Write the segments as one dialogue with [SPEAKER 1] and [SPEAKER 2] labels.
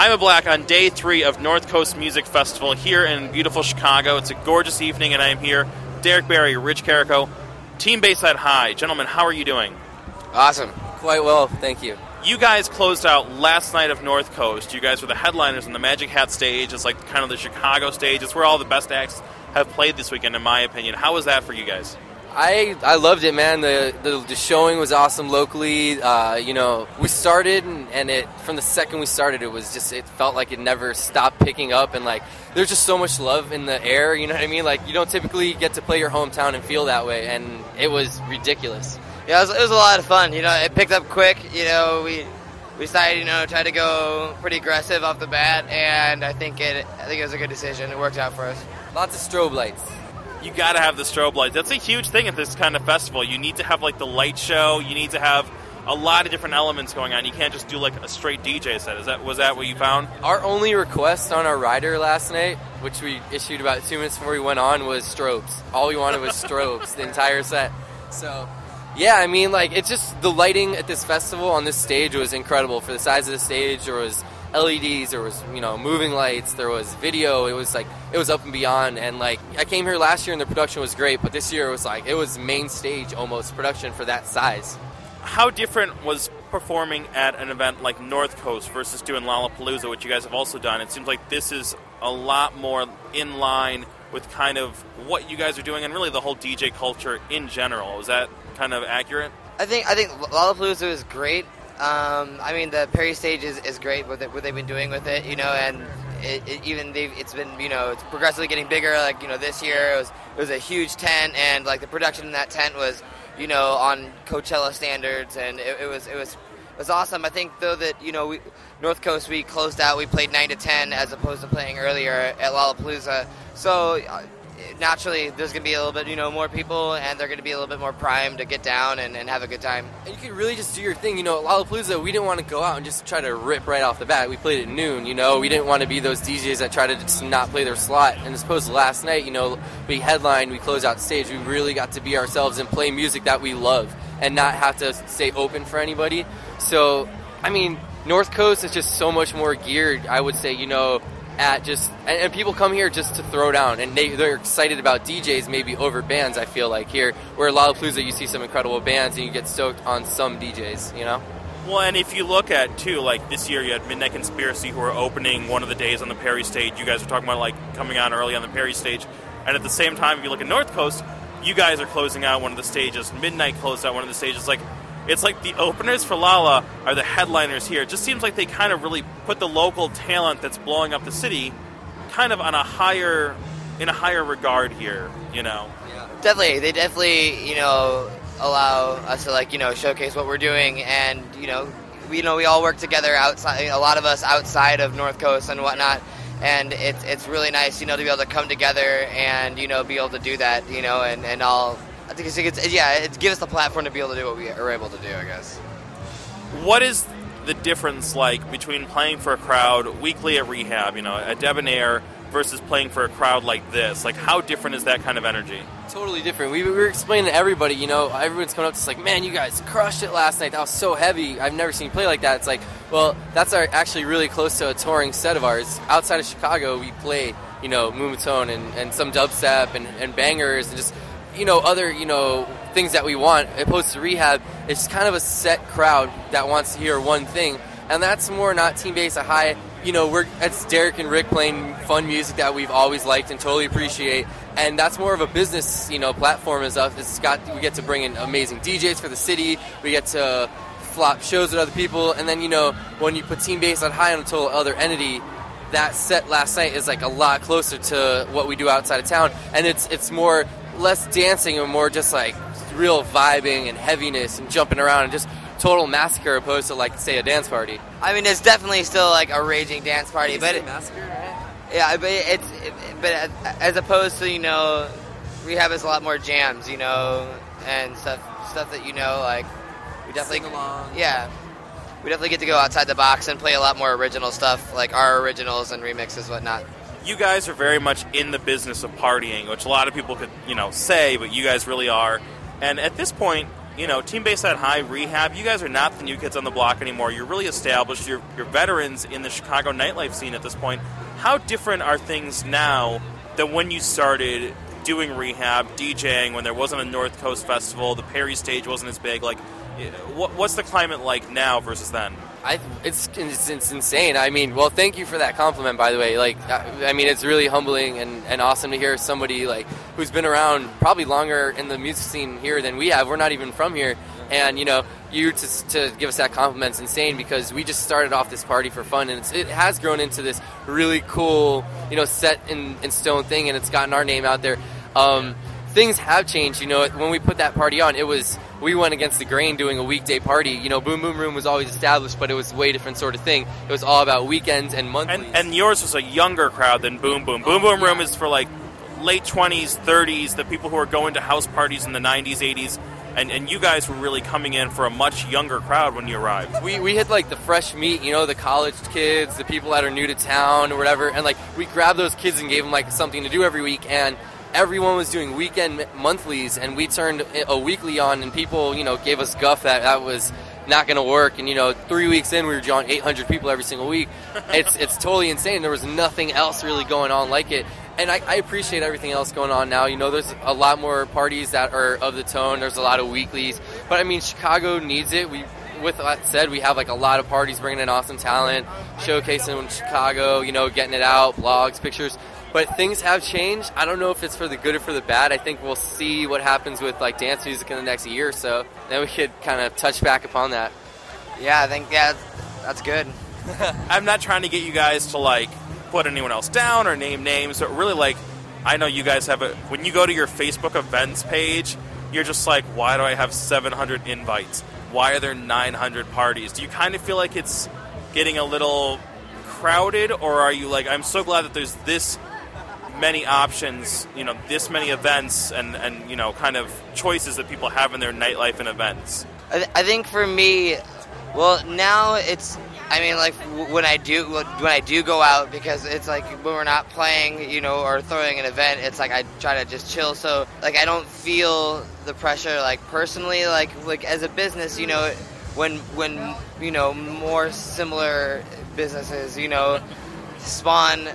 [SPEAKER 1] I'm a Black on day three of North Coast Music Festival here in beautiful Chicago. It's a gorgeous evening, and I am here. Derek Berry, Rick Carrico, Team Bayside High. Gentlemen, how are you doing?
[SPEAKER 2] Awesome.
[SPEAKER 3] Quite well, thank you.
[SPEAKER 1] You guys closed out last night of North Coast. You guys were the headliners on the Magic Hat stage. It's like kind of the Chicago stage. It's where all the best acts have played this weekend, in my opinion. How was that for you guys?
[SPEAKER 3] I I loved it, man. The the, the showing was awesome locally. Uh, you know, we started and, and it from the second we started, it was just it felt like it never stopped picking up, and like there's just so much love in the air. You know what I mean? Like you don't typically get to play your hometown and feel that way, and it was ridiculous.
[SPEAKER 2] Yeah, it was, it was a lot of fun. You know, it picked up quick. You know, we we decided, you know, try to go pretty aggressive off the bat, and I think it I think it was a good decision. It worked out for us.
[SPEAKER 3] Lots of strobe lights.
[SPEAKER 1] You got to have the strobe lights. That's a huge thing at this kind of festival. You need to have like the light show. You need to have a lot of different elements going on. You can't just do like a straight DJ set. Is that was that what you found?
[SPEAKER 3] Our only request on our rider last night, which we issued about two minutes before we went on, was strobes. All we wanted was strobes the entire set. So, yeah, I mean, like it's just the lighting at this festival on this stage was incredible for the size of the stage. There was LEDs, there was you know moving lights, there was video. It was like it was up and beyond. And like I came here last year and the production was great, but this year it was like it was main stage almost production for that size.
[SPEAKER 1] How different was performing at an event like North Coast versus doing Lollapalooza, which you guys have also done? It seems like this is a lot more in line with kind of what you guys are doing and really the whole DJ culture in general. Is that kind of accurate?
[SPEAKER 2] I think I think Lollapalooza is great. Um, I mean, the Perry stage is, is great with it, what they've been doing with it, you know, and it, it, even they've, it's been, you know, it's progressively getting bigger. Like, you know, this year it was it was a huge tent, and like the production in that tent was, you know, on Coachella standards, and it, it was it was it was awesome. I think though that you know we North Coast we closed out, we played nine to ten as opposed to playing earlier at Lollapalooza, so. Naturally there's going to be a little bit, you know, more people, and they're going to be a little bit more primed to get down and, and have a good time.
[SPEAKER 3] And you can really just do your thing. You know, Lollapalooza, we didn't want to go out and just try to rip right off the bat. We played at noon, you know. We didn't want to be those DJs that try to just not play their slot. And as opposed to last night, you know, we headlined, we closed out stage. We really got to be ourselves and play music that we love and not have to stay open for anybody. So, I mean, North Coast is just so much more geared, I would say, you know, at just and, and, people come here just to throw down and they, they're excited about DJs maybe over bands I feel like here where Lollapalooza you see some incredible bands and you get stoked on some DJs you know?
[SPEAKER 1] Well and if you look at too like this year you had Midnight Conspiracy who are opening one of the days on the Perry stage. You guys were talking about like coming on early on the Perry stage. And at the same time if you look at North Coast you guys are closing out one of the stages. Midnight closed out one of the stages. Like it's like the openers for Lolla are the headliners here. It just seems like they kind of really put the local talent that's blowing up the city kind of on a higher in a higher regard here, you know.
[SPEAKER 2] Yeah. Definitely. They definitely, you know, allow us to like, you know, showcase what we're doing and, you know, we you know, we all work together outside a lot of us outside of North Coast and whatnot. And it's it's really nice, you know, to be able to come together and, you know, be able to do that, you know, and, and all I think it's, it's yeah, it gives us the platform to be able to do what we are able to do. I guess.
[SPEAKER 1] What is the difference like between playing for a crowd weekly at rehab, you know, at Debonair, versus playing for a crowd like this? Like, how different is that kind of energy?
[SPEAKER 3] Totally different. We, we were explaining to everybody, you know, everyone's coming up to us like, man, you guys crushed it last night. That was so heavy. I've never seen you play like that. It's like, well, that's our, actually really close to a touring set of ours. Outside of Chicago, we play, you know, Moombahton and, and some dubstep and, and bangers and just you know other you know things that we want opposed to rehab it's kind of a set crowd that wants to hear one thing. And that's more not Team Bayside High you know we're it's derek and rick playing fun music that we've always liked and totally appreciate. And that's more of a business you know platform as us it's got we get to bring in amazing djs for the city. We get to flop shows with other people. And then you know when you put Team Bayside High on a total other entity that set last night is like a lot closer to what we do outside of town. And it's it's more less dancing and more just like real vibing and heaviness and jumping around and just total massacre opposed to like say a dance party.
[SPEAKER 2] I mean, it's definitely still like a raging dance party, but
[SPEAKER 3] it, massacre, right?
[SPEAKER 2] Yeah, but it's it, but as opposed to you know, rehab is a lot more jams, you know, and stuff stuff that you know like we definitely
[SPEAKER 3] Sing along.
[SPEAKER 2] yeah. We definitely get to go outside the box and play a lot more original stuff, like our originals and remixes, whatnot
[SPEAKER 1] you guys are very much in the business of partying, which a lot of people could, you know, say, but you guys really are. And at this point, you know, Team Bayside High, Rehab, you guys are not the new kids on the block anymore. You're really established. You're, you're veterans in the Chicago nightlife scene at this point. How different are things now than when you started doing rehab, DJing, when there wasn't a North Coast festival, the Perry stage wasn't as big? Like, what, what's the climate like now versus then?
[SPEAKER 3] I, it's, it's, it's insane. I mean, well, thank you for that compliment, by the way. Like, I, I mean, it's really humbling and, and awesome to hear somebody like who's been around probably longer in the music scene here than we have. We're not even from here, and you know, you to, to give us that compliment is insane because we just started off this party for fun, and it has grown into this really cool, you know, set in, in stone thing, and it's gotten our name out there. Um, things have changed. You know, when we put that party on, it was we went against the grain doing a weekday party. You know, Boom Boom Room was always established, but it was way different sort of thing. It was all about weekends and monthly.
[SPEAKER 1] And, and yours was a younger crowd than Boom Boom. Boom Boom Room is for like late 20s, 30s, the people who are going to house parties in the 90s, 80s. And, and you guys were really coming in for a much younger crowd when you arrived.
[SPEAKER 3] We, we hit like the fresh meat, you know, the college kids, the people that are new to town or whatever, and like we grabbed those kids and gave them like something to do every week. And everyone was doing weekend monthlies, and we turned a weekly on, and people, you know, gave us guff that that was not going to work. And you know, three weeks in, we were drawing 800 people every single week. It's it's totally insane. There was nothing else really going on like it. And I, I appreciate everything else going on now. You know, there's a lot more parties that are of the tone. There's a lot of weeklies, but I mean, Chicago needs it. We with that said, we have like a lot of parties bringing in awesome talent, showcasing Chicago, you know, getting it out, blogs, pictures. But things have changed. I don't know if it's for the good or for the bad. I think we'll see what happens with like dance music in the next year or so. Then we could kind of touch back upon that.
[SPEAKER 2] Yeah, I think yeah, that's good.
[SPEAKER 1] I'm not trying to get you guys to like put anyone else down or name names, but really like I know you guys have a when you go to your Facebook events page, you're just like, why do I have 700 invites? Why are there 900 parties? Do you kind of feel like it's getting a little crowded, or are you like, I'm so glad that there's this many options, you know, this many events and, and you know, kind of choices that people have in their nightlife and events?
[SPEAKER 2] I, th- I think for me, well, now it's. I mean, like when I do when I do go out because it's like when we're not playing, you know, or throwing an event, it's like I try to just chill. So like I don't feel the pressure like personally, like like as a business, you know, when when you know more similar businesses, you know, spawn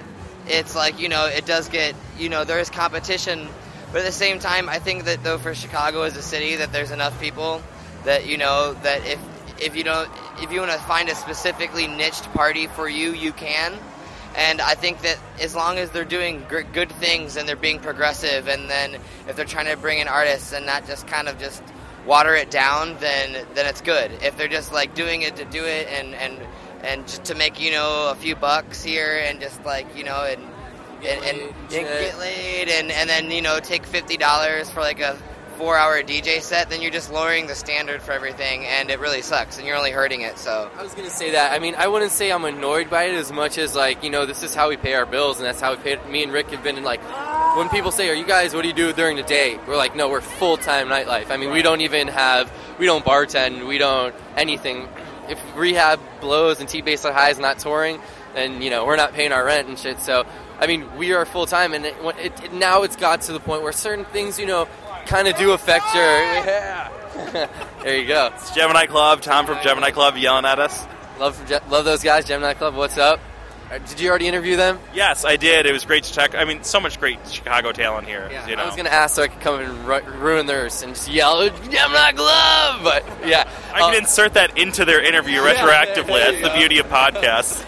[SPEAKER 2] it's like you know it does get you know there is competition, but at the same time, I think that though for Chicago as a city, that there's enough people that you know that if if you don't if you want to find a specifically niched party for you, you can. And I think that as long as they're doing good things and they're being progressive, and then if they're trying to bring in artists and not just kind of just water it down, then then it's good. If they're just like doing it to do it and and and just to make you know a few bucks here and just like you know and and, and, and get laid and, and then you know take fifty dollars for like a four hour DJ set, then you're just lowering the standard for everything, and it really sucks, and you're only hurting it. So
[SPEAKER 3] I was gonna say that. I mean, I wouldn't say I'm annoyed by it as much as like you know this is how we pay our bills, and that's how we pay. Me and Rick have been in like when people say, "Are you guys? What do you do during the day?" We're like, "No, we're full time nightlife." I mean, we don't even have we don't bartend, we don't anything if rehab blows and T Bayside High is not touring, then you know we're not paying our rent and shit. So I mean, we are full time, and it, it, it, now it's got to the point where certain things, you know, kind of do affect your. Yeah. there you go.
[SPEAKER 1] It's Gemini Club. Tom from Gemini Club yelling at us.
[SPEAKER 3] Love, from love those guys. Gemini Club. What's up? Uh, did you already interview them?
[SPEAKER 1] Yes, I did. It was great to check. I mean, so much great Chicago talent here. Yeah, you know? I
[SPEAKER 3] was going to ask so I could come and ru- ruin theirs and just yell, Gemini Glove! But yeah.
[SPEAKER 1] I can uh, insert that into their interview retroactively. Yeah, That's the beauty of podcasts.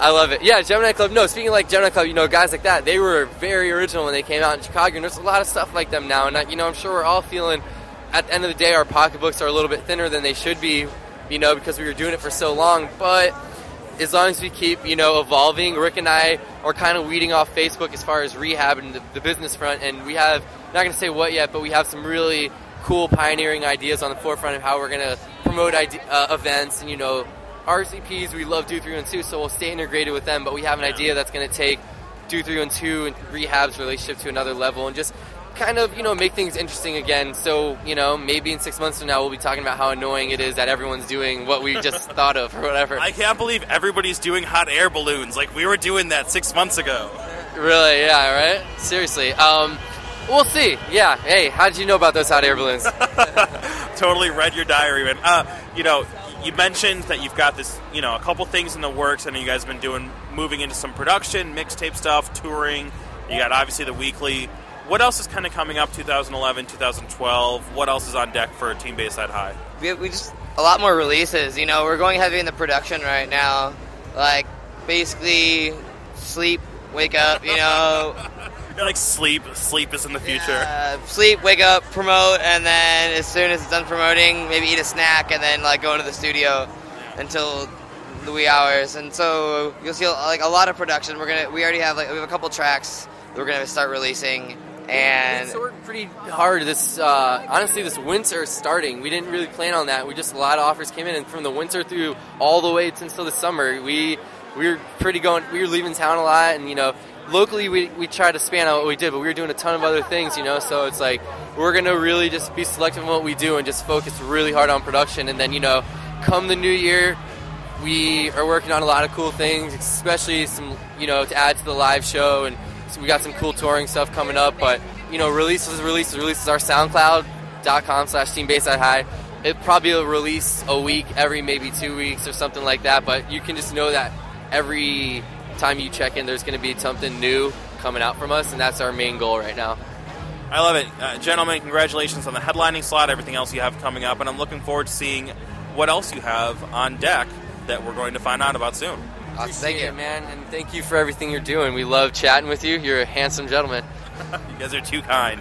[SPEAKER 3] I love it. Yeah, Gemini Club. No, speaking like Gemini Club, you know, guys like that, they were very original when they came out in Chicago, and there's a lot of stuff like them now. And, I, you know, I'm sure we're all feeling, at the end of the day, our pocketbooks are a little bit thinner than they should be, you know, because we were doing it for so long. But as long as we keep, you know, evolving, Rick and I are kind of weeding off Facebook as far as rehab and the, the business front, and we have not going to say what yet, but we have some really cool pioneering ideas on the forefront of how we're going to promote ide- uh, events and you know RCPs. We love Do Three One Two, so we'll stay integrated with them. But we have an idea that's going to take Do Three One Two and rehab's relationship to another level, and just kind of you know make things interesting again. So you know maybe in six months from now we'll be talking about how annoying it is that everyone's doing what we just thought of or whatever.
[SPEAKER 1] I can't believe everybody's doing hot air balloons like we were doing that six months ago.
[SPEAKER 3] Really? Yeah. Right. Seriously. Um, we'll see. Yeah. Hey, how did you know about those hot air balloons?
[SPEAKER 1] totally read your diary, man. Uh, you know, you mentioned that you've got this, you know, a couple things in the works. I know you guys have been doing, moving into some production, mixtape stuff, touring. You got obviously the weekly. What else is kind of coming up 2011, 2012? What else is on deck for Team Bayside High?
[SPEAKER 2] We, we just a lot more releases. You know, we're going heavy in the production right now. Like basically, sleep, wake up. You know,
[SPEAKER 1] like sleep. Sleep is in the future.
[SPEAKER 2] uh, sleep, wake up, promote, and then as soon as it's done promoting, maybe eat a snack, and then like go into the studio until the wee hours. And so you'll see like a lot of production. We're gonna we already have like we have a couple tracks that we're gonna start releasing, and
[SPEAKER 3] It's worked pretty hard. This uh, honestly, this winter is starting, we didn't really plan on that. We just a lot of offers came in, and from the winter through all the way until the summer, we we were pretty going. We were leaving town a lot, and you know, locally we we tried to span out what we did, but we were doing a ton of other things, you know. So it's like we're gonna really just be selective in what we do and just focus really hard on production, and then you know, come the new year. We are working on a lot of cool things, especially some, you know, to add to the live show, and so we got some cool touring stuff coming up. But you know, releases, releases, releases. Our SoundCloud.com slash Team Bayside High. It probably will release a week every maybe two weeks or something like that. But you can just know that every time you check in, there's going to be something new coming out from us, and that's our main goal right now.
[SPEAKER 1] I love it. Uh, gentlemen, congratulations on the headlining slot, everything else you have coming up, and I'm looking forward to seeing what else you have on deck that we're going to find out about soon.
[SPEAKER 2] Awesome, thank
[SPEAKER 3] Appreciate
[SPEAKER 2] you.
[SPEAKER 3] it, man, and thank you for everything you're doing. We love chatting with you. You're a handsome gentleman.
[SPEAKER 1] You guys are too kind.